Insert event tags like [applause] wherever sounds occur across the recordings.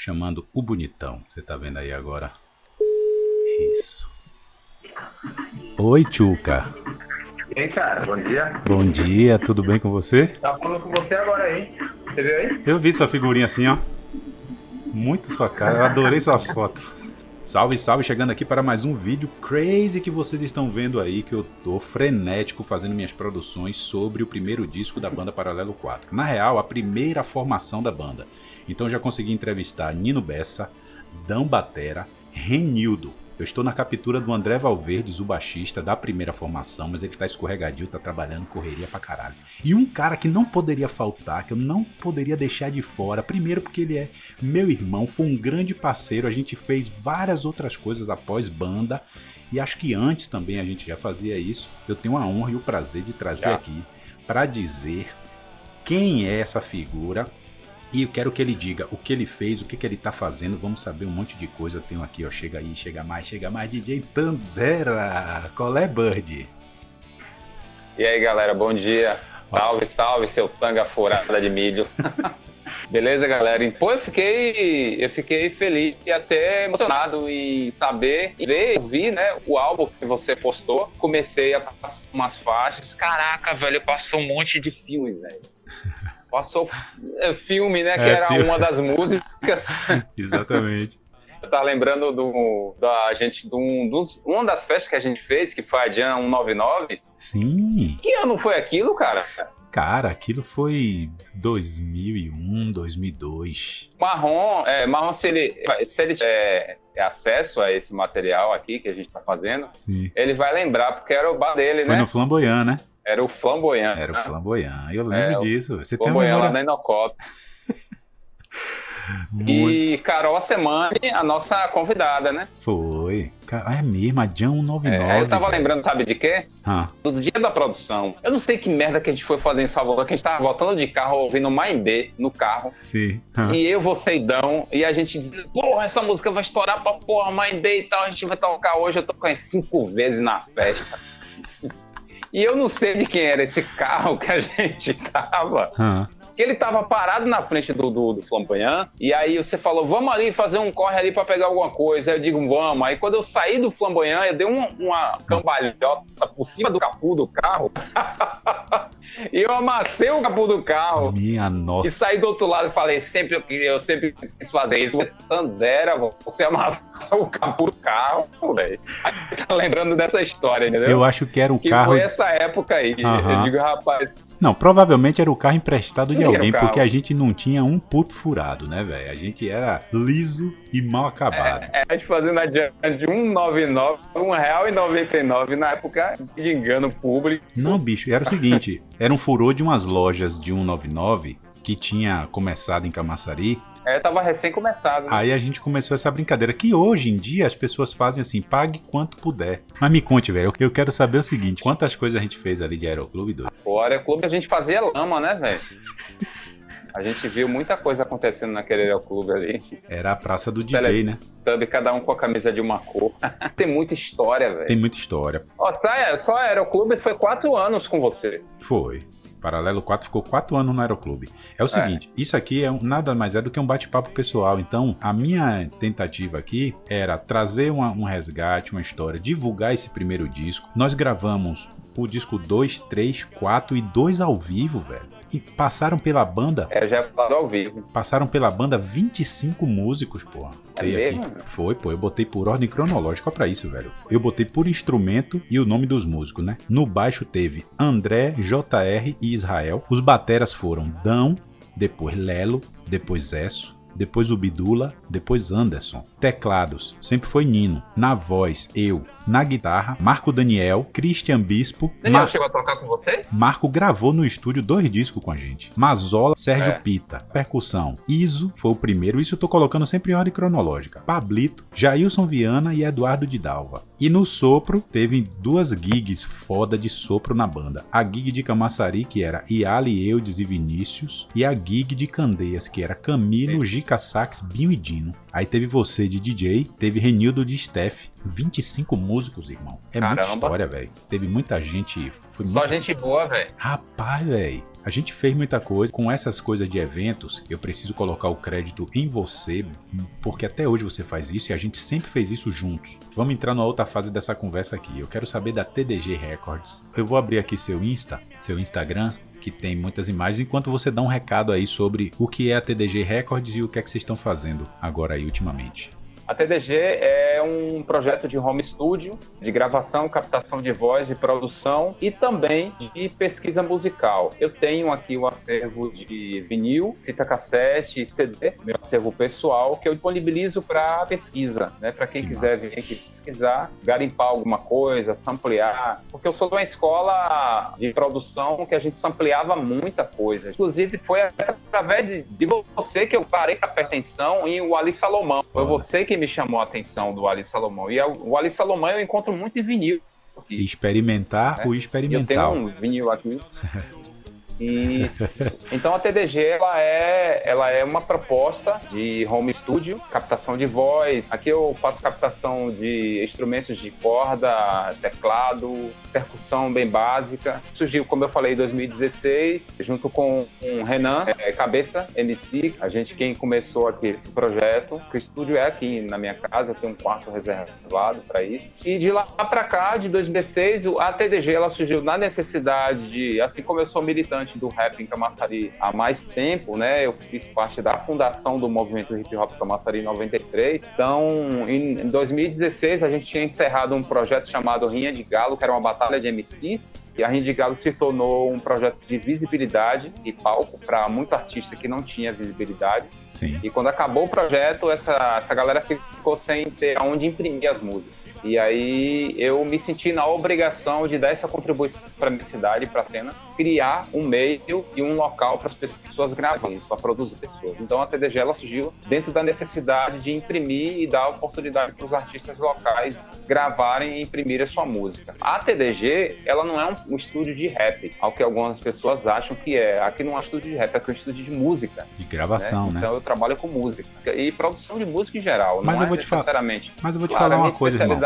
chamando O Bonitão. Você tá vendo aí agora? Isso. Oi, Tchuca. E aí, cara, bom dia. Bom dia, tudo bem com você? Tava falando com você agora aí. Você viu aí? Eu vi sua figurinha assim, ó. Muito sua cara, eu adorei sua foto. Salve, salve, chegando aqui para mais um vídeo crazy que vocês estão vendo aí, que eu tô frenético fazendo minhas produções sobre o primeiro disco da banda Paralelo 4. Na real, a primeira formação da banda. Então já consegui entrevistar Nino Bessa, Dão Batera, Renildo, eu estou na captura do André Valverde, o baixista da primeira formação, mas ele tá escorregadio, tá trabalhando correria pra caralho. E um cara que não poderia faltar, que eu não poderia deixar de fora, primeiro porque ele é meu irmão, foi um grande parceiro, a gente fez várias outras coisas após banda, e acho que antes também a gente já fazia isso. Eu tenho a honra e o prazer de trazer já. aqui para dizer quem é essa figura e eu quero que ele diga o que ele fez, o que, que ele tá fazendo. Vamos saber um monte de coisa. Eu tenho aqui, ó. Chega aí, chega mais, chega mais. DJ Tandera. Qual é, Bird? E aí, galera, bom dia. Salve, salve, seu tanga furada de milho. [laughs] Beleza, galera? Pô, eu fiquei, eu fiquei feliz e até emocionado em saber, ver, ouvir, né, o álbum que você postou. Comecei a passar umas faixas. Caraca, velho, passou um monte de filmes, velho. Passou é, filme, né? Que é, era filme. uma das músicas. [laughs] Exatamente. tá lembrando do, da gente, de um, dos, uma das festas que a gente fez, que foi a Jan 199. Sim. Que ano foi aquilo, cara? Cara, aquilo foi 2001, 2002. Marrom, é, Marrom se ele, se ele é, é, acesso a esse material aqui que a gente tá fazendo, Sim. ele vai lembrar, porque era o bar dele, foi né? Foi no Flamboyant, né? Era o Flamboyant. Era o né? Flamboyant, eu lembro é, disso. Você tem uma lá na Inocop. [laughs] E Carol Semane, a nossa convidada, né? Foi. É mesmo, a Jan 199. É, eu tava lembrando, sabe de quê? Ah. Do dia da produção. Eu não sei que merda que a gente foi fazer em Salvador, que a gente tava voltando de carro, ouvindo Mindê no carro. Sim. Ah. E eu, você e Dão, e a gente dizia, porra, essa música vai estourar pra porra, Mindê e tal, a gente vai tocar hoje, eu tô com cinco vezes na festa. E eu não sei de quem era esse carro que a [laughs] gente tava. Uhum. Que ele tava parado na frente do, do, do Flamboyant. E aí você falou, vamos ali fazer um corre ali para pegar alguma coisa. Aí eu digo, vamos. Aí quando eu saí do Flamboyant, eu dei uma, uma cambalhota por cima do capô do carro. [laughs] E eu amassei o capô do carro. Minha nossa. E saí do outro lado e falei, sempre eu eu sempre quis fazer isso. Sandera, você amassou o capô do carro, velho. Tá lembrando dessa história, entendeu? Eu acho que era o que carro. Foi essa época aí. Uhum. Eu digo, rapaz. Não, provavelmente era o carro emprestado de alguém, porque a gente não tinha um puto furado, né, velho? A gente era liso e mal acabado. É, é a gente fazendo adiante de 1,99, R$1,99 na época de engano público. Não, bicho, era o seguinte: era um furor de umas lojas de 199 que tinha começado em Camaçari. É, tava recém começado. Né? Aí a gente começou essa brincadeira que hoje em dia as pessoas fazem assim, pague quanto puder. Mas me conte, velho, eu quero saber o seguinte, quantas coisas a gente fez ali de Aeroclube, doido? O Aeroclube a gente fazia lama, né, velho? [laughs] A gente viu muita coisa acontecendo naquele aeroclube ali. Era a praça do DJ, Tele... né? Tub, cada um com a camisa de uma cor. [laughs] Tem muita história, velho. Tem muita história. Ó, só, só Aeroclube foi quatro anos com você. Foi. Paralelo 4 ficou quatro anos no Aeroclube. É o é. seguinte, é. isso aqui é um, nada mais é do que um bate-papo pessoal. Então, a minha tentativa aqui era trazer uma, um resgate, uma história, divulgar esse primeiro disco. Nós gravamos o disco 2, 3, 4 e 2 ao vivo, velho. E passaram pela banda. É, já falou ao vivo. Passaram pela banda 25 músicos, porra. É mesmo? Aqui. Foi, pô. Eu botei por ordem cronológica para isso, velho. Eu botei por instrumento e o nome dos músicos, né? No baixo teve André, JR e Israel. Os bateras foram Dão, depois Lelo, depois Esso, depois o Bidula, depois Anderson. Teclados, sempre foi Nino. Na voz, eu. Na guitarra, Marco Daniel, Christian Bispo. Daniel Mar... chegou a tocar com vocês? Marco gravou no estúdio dois discos com a gente. Mazola, Sérgio é. Pita. Percussão, Iso foi o primeiro, isso eu tô colocando sempre em ordem cronológica. Pablito, Jailson Viana e Eduardo de Dalva. E no sopro, teve duas gigs foda de sopro na banda. A gig de Camaçari, que era Iali, Eudes e Vinícius. E a gig de Candeias, que era Camilo, Gica Música Sax, Binho e Dino. Aí teve você de DJ, teve Renildo de Steph. 25 músicos, irmão. É Caramba. muita história, velho. Teve muita gente. Foi Só muita... gente boa, velho. Rapaz, velho. A gente fez muita coisa. Com essas coisas de eventos, eu preciso colocar o crédito em você, porque até hoje você faz isso e a gente sempre fez isso juntos. Vamos entrar numa outra fase dessa conversa aqui. Eu quero saber da TDG Records. Eu vou abrir aqui seu Insta, seu Instagram, que tem muitas imagens, enquanto você dá um recado aí sobre o que é a TDG Records e o que é que vocês estão fazendo agora aí ultimamente. A TDG é um projeto de home studio, de gravação, captação de voz e produção e também de pesquisa musical. Eu tenho aqui o acervo de vinil, fita cassete e CD, meu acervo pessoal, que eu disponibilizo para pesquisa, né? Para quem Que quiser massa. vir aqui pesquisar, garimpar alguma coisa, samplear, porque eu sou de uma escola de produção que a gente sampleava muita coisa. Inclusive, foi através de, de você que eu parei para prestar atenção em o Ali Salomão. Foi você que me chamou a atenção do Ali Salomão. E a- o Ali Salomão eu encontro muito em vinil. aqui. Experimentar É. o E eu experimental. tenho um vinil aqui. [laughs] Isso. Então a TDG ela é, ela é uma proposta de home studio, captação de voz. Aqui eu faço captação de instrumentos de corda, teclado, percussão bem básica. Surgiu, como eu falei, em 2016, junto com o Renan, é, Cabeça MC. A gente quem começou aqui esse projeto. O estúdio é aqui na minha casa, tenho um quarto reservado para isso. E de lá para cá, de 2016, o- a TDG ela surgiu na necessidade de, assim como eu sou militante do rap em Camaçari há mais tempo, né? Eu fiz parte da fundação do movimento hip hop Camaçari em 93. Então, em 2016 a gente tinha encerrado um projeto chamado Rinha de Galo, que era uma batalha de MCs. E a Rinha de Galo se tornou um projeto de visibilidade e palco para muito artista que não tinha visibilidade. Sim. E quando acabou o projeto, essa, essa galera ficou sem ter aonde imprimir as músicas. E aí eu me senti na obrigação de dar essa contribuição para minha cidade, para a cena, criar um meio e um local para as pessoas gravarem, para produzir pessoas. Então a TDG ela surgiu dentro da necessidade de imprimir e dar oportunidade para os artistas locais gravarem e imprimirem a sua música. A TDG ela não é um, estúdio de rap, ao que algumas pessoas acham que é. Aqui não é um estúdio de rap, aqui é um estúdio de música De gravação, né? Então eu trabalho com música e produção de música em geral, Mas não eu é vou te falar-. Mas eu vou te Claro, falar uma coisa, irmão.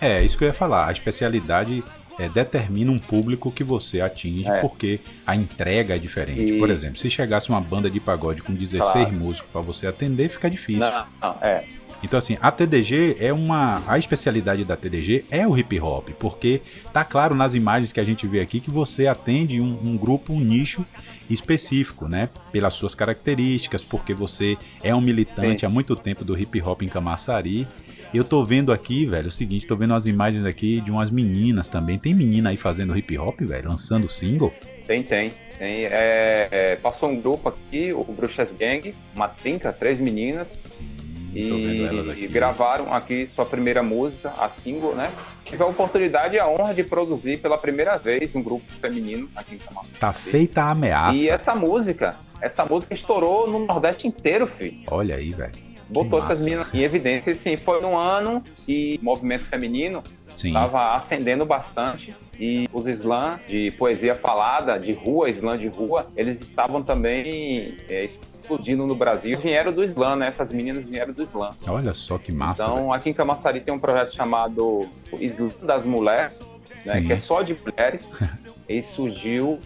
É, isso que eu ia falar. A especialidade é, determina um público que você atinge, É. porque a entrega é diferente. E- Por exemplo, se chegasse uma banda de pagode com 16 Claro. músicos para você atender, fica difícil. Não, não, é. Então, assim, a TDG é uma. A especialidade da TDG é o hip hop, porque tá claro nas imagens que a gente vê aqui que você atende um, um grupo, um nicho específico, né? Pelas suas características, porque você é um militante Sim. há muito tempo do hip hop em Camaçari. Eu tô vendo aqui, velho, o seguinte, tô vendo umas imagens aqui de umas meninas também. Tem menina aí fazendo hip hop, velho, lançando single. Tem, tem. tem é, é, passou um grupo aqui, o Bruxas Gang, uma trinca, três meninas, Sim, e, aqui. gravaram aqui sua primeira música, a single, né? Tive a oportunidade e a honra de produzir pela primeira vez um grupo feminino aqui em Camaçari. Tá feita a ameaça. E essa música, essa música estourou no Nordeste inteiro, filho. Olha aí, velho. Botou massa. essas meninas em evidência. E sim, foi um ano que o movimento feminino estava ascendendo bastante e os slam de poesia falada, de rua, slam de rua, eles estavam também é, explodindo no Brasil. Vieram do slam, né? Essas meninas vieram do slam. Olha só que massa. Então, aqui em Camaçari tem um projeto chamado Slam das Mulheres, né, que é só de mulheres. [laughs] e surgiu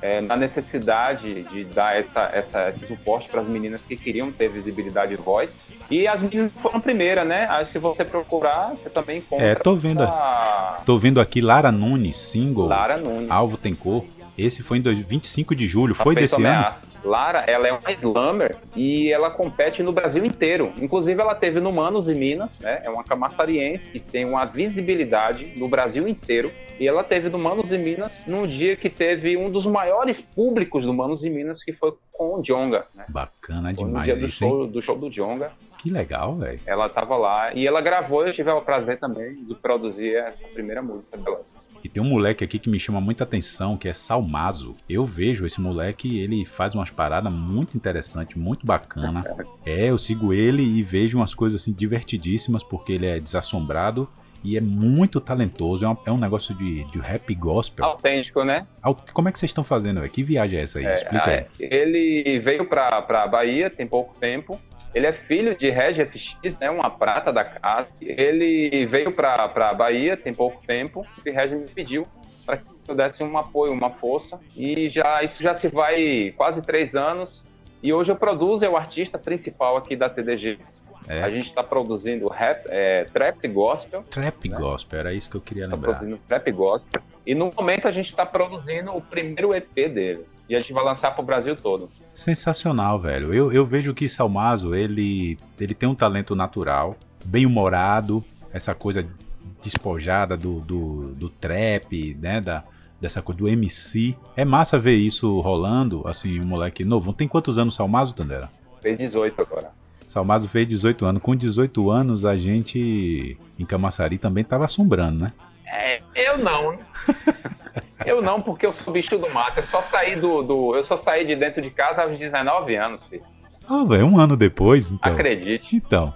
é, na necessidade de dar essa, essa, esse suporte para as meninas que queriam ter visibilidade e voz. E as meninas foram a primeira, né? Aí, se você procurar, você também encontra É, tô vendo, a tô vendo aqui Lara Nunes, single. Lara Nunes. Alvo tem cor. Esse foi em dois- 25 de julho, foi desse ano? Lara, ela é uma slammer e ela compete no Brasil inteiro. Inclusive, ela teve no Manos e Minas, né? É uma camaçariense que tem uma visibilidade no Brasil inteiro. E ela teve no Manos e Minas num dia que teve um dos maiores públicos do Manos e Minas, que foi com o Jonga, né? Bacana Foi no demais dia do isso, hein? show, do show do Jonga. Que legal, velho. Ela tava lá e ela gravou. Eu tive o prazer também de produzir essa primeira música dela. E tem um moleque aqui que me chama muita atenção, que é Salmazo. Eu vejo esse moleque, ele faz umas paradas muito interessantes, muito bacana. É, eu sigo ele e vejo umas coisas assim divertidíssimas, porque ele é desassombrado e é muito talentoso. É um, é um negócio de, de rap gospel. Autêntico, né? Como é que vocês estão fazendo, velho? Que viagem é essa aí? É, Explica aí. é, ele veio pra, pra Bahia tem pouco tempo Ele é filho de Regi FX, né, uma prata da casa. Ele veio para a Bahia tem pouco tempo e Regi me pediu para que eu desse um apoio, uma força. E já isso já se vai quase três anos. E hoje eu produzo, é o artista principal aqui da TDG. É. A gente está produzindo rap, é, trap gospel. Trap né? gospel, era isso que eu queria tá lembrar. produzindo trap gospel. E no momento a gente está produzindo o primeiro EP dele. E a gente vai lançar para o Brasil todo. Sensacional, velho. Eu, eu vejo que Salmazo, ele, ele tem um talento natural, bem humorado, essa coisa despojada do, do, do trap, né? Da, dessa coisa do MC. É massa ver isso rolando, assim, um moleque novo. Tem quantos anos Salmazo, Tandera? Fez 18 agora. Salmazo fez 18 anos. Com 18 anos, a gente em Camaçari também tava assombrando, né? É, eu não. [laughs] eu não, porque eu sou bicho do mato. Eu só saí do, do. Eu só saí de dentro de casa aos 19 anos, filho. Ah, velho, um ano depois, então. Acredite. Então.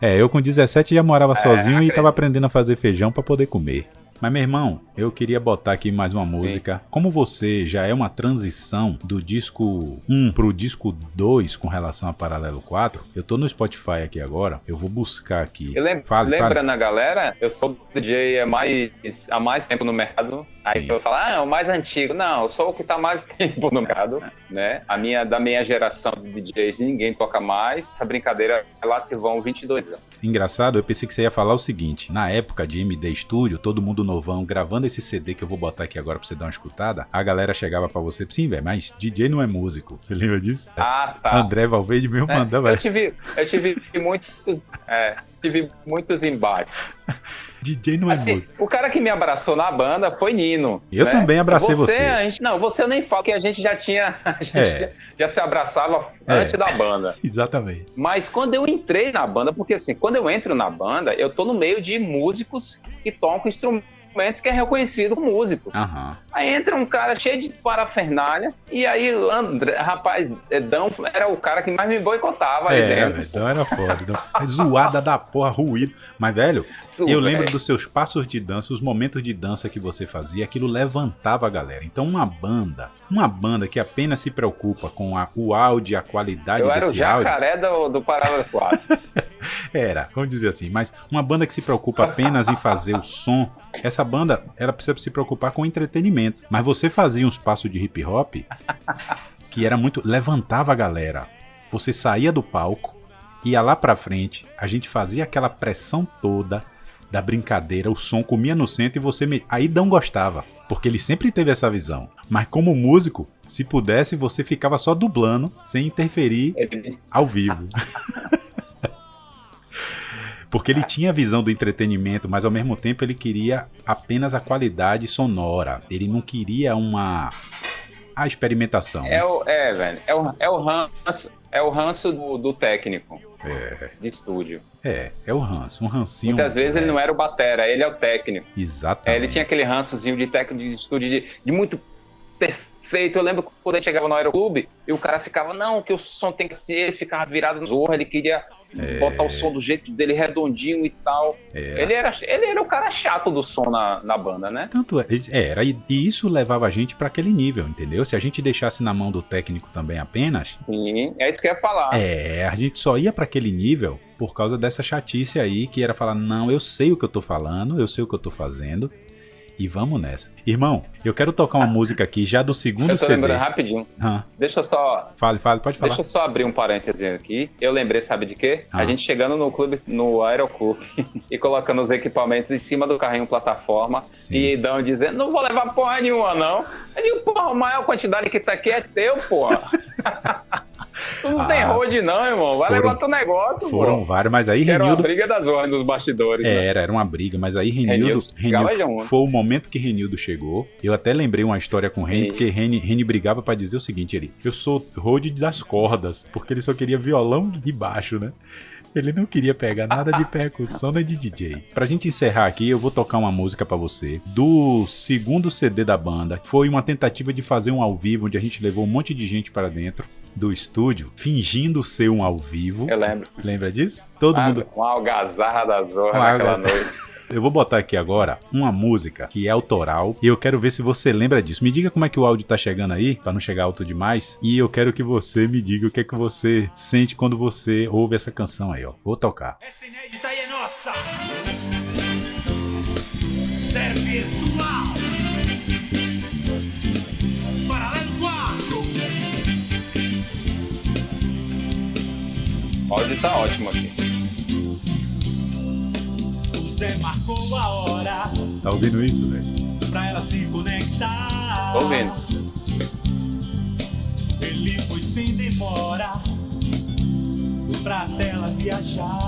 É, eu com 17 já morava é, sozinho acredito. e tava aprendendo a fazer feijão para poder comer. Mas, meu irmão, eu queria botar aqui mais uma música. Sim. Como você já é uma transição do disco 1 pro disco 2 com relação a Paralelo 4, eu tô no Spotify aqui agora, eu vou buscar aqui. Lembro, fale, lembra fale. na galera? Eu sou DJ há mais, há mais tempo no mercado. Aí Sim. eu falo, ah, é o mais antigo. Não, eu sou o que tá mais [laughs] tempo no mercado, né? A minha, da minha geração de DJs, ninguém toca mais. Essa brincadeira, lá se vão 22 anos. Engraçado, eu pensei que você ia falar o seguinte: na época de MD Studio, todo mundo novão gravando esse CD que eu vou botar aqui agora pra você dar uma escutada, a galera chegava pra você, sim, velho, mas DJ não é músico. [laughs] Você lembra disso? Ah, tá. André Valverde mesmo é, mandava. Eu tive, eu tive muitos. É, tive muitos embates. [laughs] DJ não é assim, músico. O cara que me abraçou na banda foi Nino. Eu né? também abracei você. você. Gente, não, você nem fala que a gente já tinha. [laughs] A gente é. já, já, se abraçava é. antes da banda. Exatamente. Mas quando eu entrei na banda, porque assim, quando eu entro na banda, eu tô no meio de músicos que tocam instrumentos que é reconhecido como músico. Uhum. Aí entra um cara cheio de parafernália, e aí, André, rapaz, é, Dão era o cara que mais me boicotava aí é, dentro. Dão era foda. Dão, zoada da porra, ruído. Mas, velho, eu lembro dos seus passos de dança, os momentos de dança que você fazia, aquilo levantava a galera. Então, uma banda, uma banda que apenas se preocupa com a, o áudio, a qualidade eu desse áudio... Eu era o jacaré áudio... do, do Parágrafo 4. [laughs] era, vamos dizer assim. Mas uma banda que se preocupa apenas em fazer o som, essa banda, ela precisa se preocupar com entretenimento. Mas você fazia uns passos de hip hop [laughs] que era muito. levantava a galera. Você saía do palco, ia lá pra frente, a gente fazia aquela pressão toda da brincadeira, o som comia no centro e você me... aí não gostava, porque ele sempre teve essa visão. Mas como músico, se pudesse, você ficava só dublando, sem interferir ao vivo. [laughs] porque ele tinha a visão do entretenimento, mas ao mesmo tempo ele queria apenas a qualidade sonora. Ele não queria uma a experimentação. É, né? o, é velho, é o, é o ranço, é o ranço do, do técnico é. de estúdio. É, é o ranço, um rancinho. Muitas vezes é. ele não era o batera, ele é o técnico. Exatamente. É, ele tinha aquele rançozinho de técnico de estúdio de, de muito perfeito. Eu lembro quando a gente chegava no aeroclube e o cara ficava, não, que o som tem que ser, ele ficava virado no zorro, ele queria é... botar o som do jeito dele redondinho e tal. É... Ele, era, ele era o cara chato do som na, na banda, né? Tanto é, era, e, isso levava a gente para aquele nível, entendeu? Se a gente deixasse na mão do técnico também apenas. Sim, é isso que eu ia falar. É, a gente só ia para aquele nível por causa dessa chatice aí, que era falar: não, eu sei o que eu tô falando, eu sei o que eu tô fazendo, e vamos nessa. Irmão, eu quero tocar uma música aqui já do segundo eu tô CD. lembrando rapidinho. Ah. Deixa eu só. Fale, fale, pode falar. Deixa eu só abrir um parêntese aqui. Eu lembrei, sabe de quê? Ah. A gente chegando no clube, no aeroclube [laughs] e colocando os equipamentos em cima do carrinho plataforma Sim. e Dão dizendo: não vou levar porra nenhuma, não. Eu digo, porra, a maior quantidade que tá aqui é teu, porra. [laughs] Tu não ah, tem road, não, irmão. Vai foram, levar teu negócio, Foram pô. vários, mas aí Renildo. Era uma briga das ordens dos bastidores. Né? Era, era uma briga, mas aí Renildo. Renildo, Renildo foi o momento que Renildo chegou. Eu até lembrei uma história com Reni, porque Reni, Reni brigava para dizer o seguinte: ele, eu sou road das cordas, porque ele só queria violão de baixo, né? Ele não queria pegar nada de percussão nem de DJ. Pra gente encerrar aqui, eu vou tocar uma música para você do segundo CD da banda. Foi uma tentativa de fazer um ao vivo, onde a gente levou um monte de gente para dentro do estúdio, fingindo ser um ao vivo. Eu lembro. Lembra disso? Todo ah, mundo. Uma algazarra da zorra uma naquela algazarra. noite. Eu vou botar aqui agora uma música que é autoral e eu quero ver se você lembra disso. Me diga como é que o áudio tá chegando aí, para não chegar alto demais. E eu quero que você me diga o que é que você sente quando você ouve essa canção aí, ó. Vou tocar. Essa inédita aí é nossa. Ser O áudio tá ótimo aqui. O Zé marcou a hora Tá ouvindo isso, velho? pra ela se conectar. Tô ouvindo. Ele foi sem demora pra tela viajar.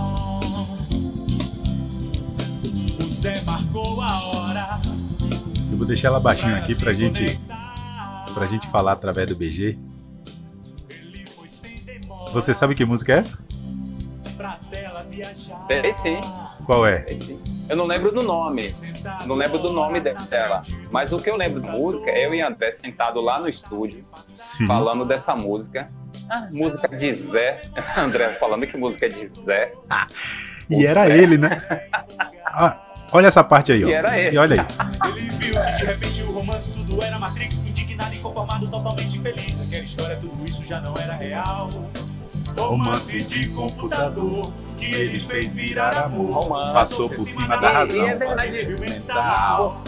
O Zé marcou a hora. Eu vou deixar ela baixinho pra aqui pra gente, conectar. pra gente falar através do BG. Ele foi sem demora Você sabe que música é essa? Sei sim. Qual é? Eu não lembro do nome. Não lembro do nome dela. Mas o que eu lembro da música é eu e André sentado lá no estúdio, Sim. falando dessa música. Ah, música de Zé. [laughs] André falando que música é de Zé. E era ele, né? [laughs] Ah, olha essa parte aí, ó. E era ele. E olha aí. Ele viu que de repente o romance tudo era Matrix, indignado e conformado, totalmente feliz. Aquela história, tudo isso já não era real. Romance de computador que ele fez virar amor. Romance. Passou por cima da razão. É verdade. mental.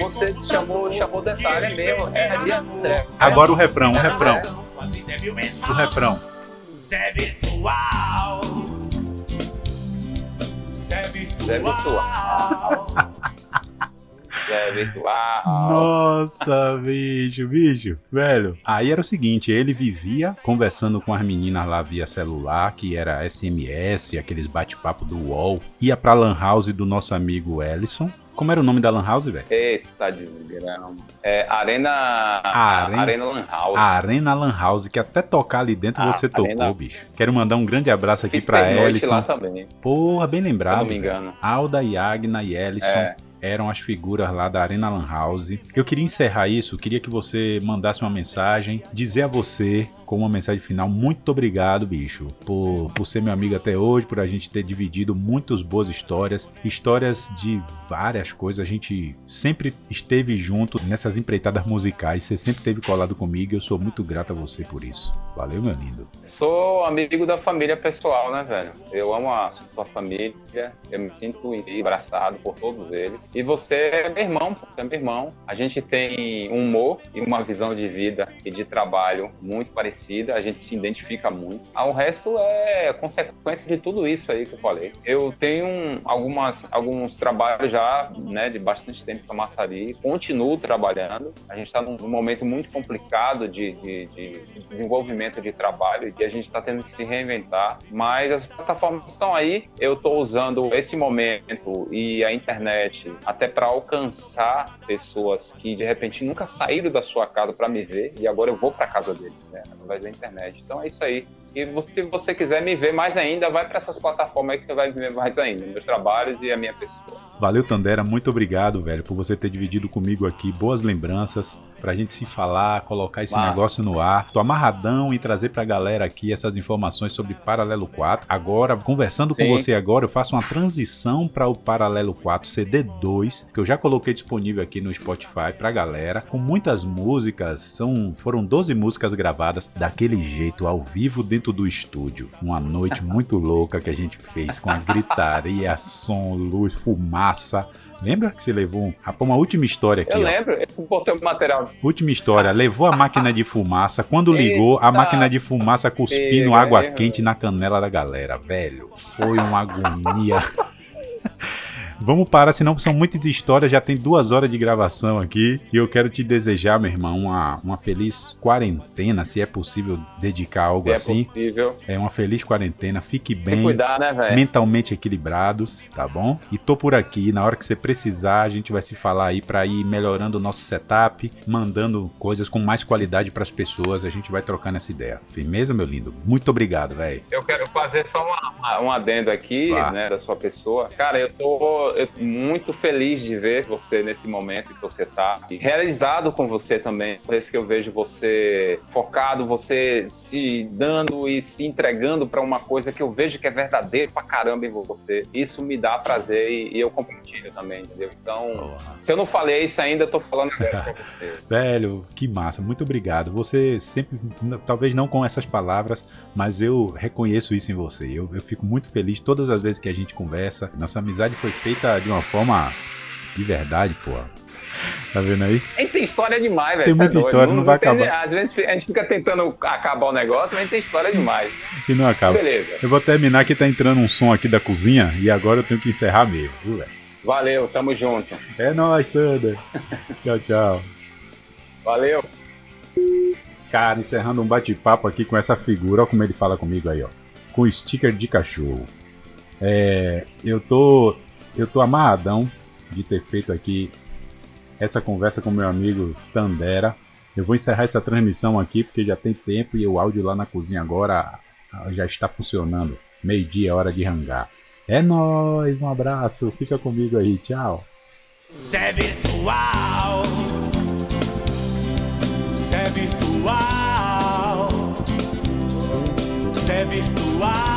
Você chamou, chamou detalhe é mesmo. É André. Agora o refrão, o refrão. Débil mental. O refrão. Zé virtual. Zé virtual. É virtual. Nossa, bicho, bicho. Velho, aí era o seguinte, ele vivia conversando com as meninas lá via celular, que era SMS, aqueles bate-papo do UOL. Ia pra lan house do nosso amigo Ellison. Como era o nome da lan house, velho? Eita, desgrama. É Arena. Arena- Arena Lan House. Arena Lan House, que até tocar ali dentro Ah, você tocou, Arena- bicho. Quero mandar um grande abraço aqui Fiz pra pernoite lá Ellison. também, se Porra, bem lembrado. não me engano. Alda, Yagna e Ellison É. eram as figuras lá da Arena Lan House. Eu queria encerrar isso, queria que você mandasse uma mensagem, dizer a você, com uma mensagem final, muito obrigado, bicho, por, por ser meu amigo até hoje, por a gente ter dividido muitas boas histórias, histórias de várias coisas. A gente sempre esteve junto nessas empreitadas musicais, você sempre esteve colado comigo eu sou muito grato a você por isso. Valeu, meu lindo. Sou amigo da família pessoal, né, velho? Eu amo a sua família, eu me sinto abraçado por todos eles. E você é meu irmão, você é meu irmão. A gente tem um humor e uma visão de vida e de trabalho muito parecida, a gente se identifica muito. O resto é consequência de tudo isso aí que eu falei. Eu tenho um- algumas, alguns trabalhos já, né, de bastante tempo com a Massari, continuo trabalhando. A gente está num momento muito complicado de, de- de desenvolvimento de trabalho e a gente está tendo que se reinventar. Mas as plataformas estão aí. Eu estou usando esse momento e a internet até para alcançar pessoas que de repente nunca saíram da sua casa para me ver e agora eu vou para casa deles, né, através da internet. Então é isso aí. E se você quiser me ver mais ainda, vai para essas plataformas aí que você vai me ver mais ainda, meus trabalhos e a minha pessoa. Valeu, Tandera. Muito obrigado, velho, por você ter dividido comigo aqui boas lembranças pra gente se falar, colocar esse negócio no ar. Tô amarradão em trazer pra galera aqui essas informações sobre Paralelo 4. Agora, conversando com Sim. você agora, eu faço uma transição para o Paralelo 4 CD2, que eu já coloquei disponível aqui no Spotify pra galera, com muitas músicas. São foram 12 músicas gravadas daquele jeito ao vivo dentro do estúdio. Uma noite [laughs] muito louca que a gente fez com a gritaria, som, luz, fumaça. Lembra que você levou um... Rapaz, uma última história aqui, Eu ó. lembro, eu botei o material. Última história, levou a máquina de fumaça. Quando ligou, a máquina de fumaça cuspindo pega, água quente na canela da galera, velho. Foi uma agonia. [laughs] Vamos parar, senão são muitas histórias. Já tem duas horas de gravação aqui. E eu quero te desejar, meu irmão, uma, uma feliz quarentena, se é possível dedicar algo Se é assim. possível. É uma feliz quarentena. Fique Se bem cuidar, né, velho? mentalmente equilibrados, tá bom? E tô por aqui, na hora que você precisar, a gente vai se falar aí pra ir melhorando o nosso setup, mandando coisas com mais qualidade pras pessoas, a gente vai trocando essa ideia. Firmeza, meu lindo? Muito obrigado, velho. Eu quero fazer só uma, uma- um adendo aqui, né, da sua pessoa. Cara, eu tô eu muito feliz de ver você nesse momento que você tá. E realizado com você também. Por isso que eu vejo você focado, você se dando e se entregando para uma coisa que eu vejo que é verdadeiro pra caramba em você. Isso me dá prazer e, e eu compartilho também, entendeu? Então, se eu não falei isso ainda, eu tô falando [laughs] agora pra você. Velho, que massa, muito obrigado. Você sempre, talvez não com essas palavras, mas eu reconheço isso em você. Eu, eu fico muito feliz todas as vezes que a gente conversa. Nossa amizade foi feita de uma forma de verdade, pô. Tá vendo aí? A gente tem história demais, velho. Tem é muita história, não vai tem- acabar. Às vezes a gente fica tentando acabar o negócio, mas a gente tem história demais. E não acaba. Beleza. Eu vou terminar que tá entrando um som aqui da cozinha e agora eu tenho que encerrar mesmo, viu, velho? Valeu, tamo junto. É nóis, Thunder. [laughs] tchau, tchau. Valeu. Cara, encerrando um bate-papo aqui com essa figura, olha como ele fala comigo aí, ó. Com sticker de cachorro. É, eu tô eu tô amarradão de ter feito aqui essa conversa com meu amigo Tandera. Eu vou encerrar essa transmissão aqui porque já tem tempo e o áudio lá na cozinha agora ah, já está funcionando. Meio-dia hora de rangar. É nóis, um abraço, fica comigo aí, tchau. É virtual. É virtual. É virtual.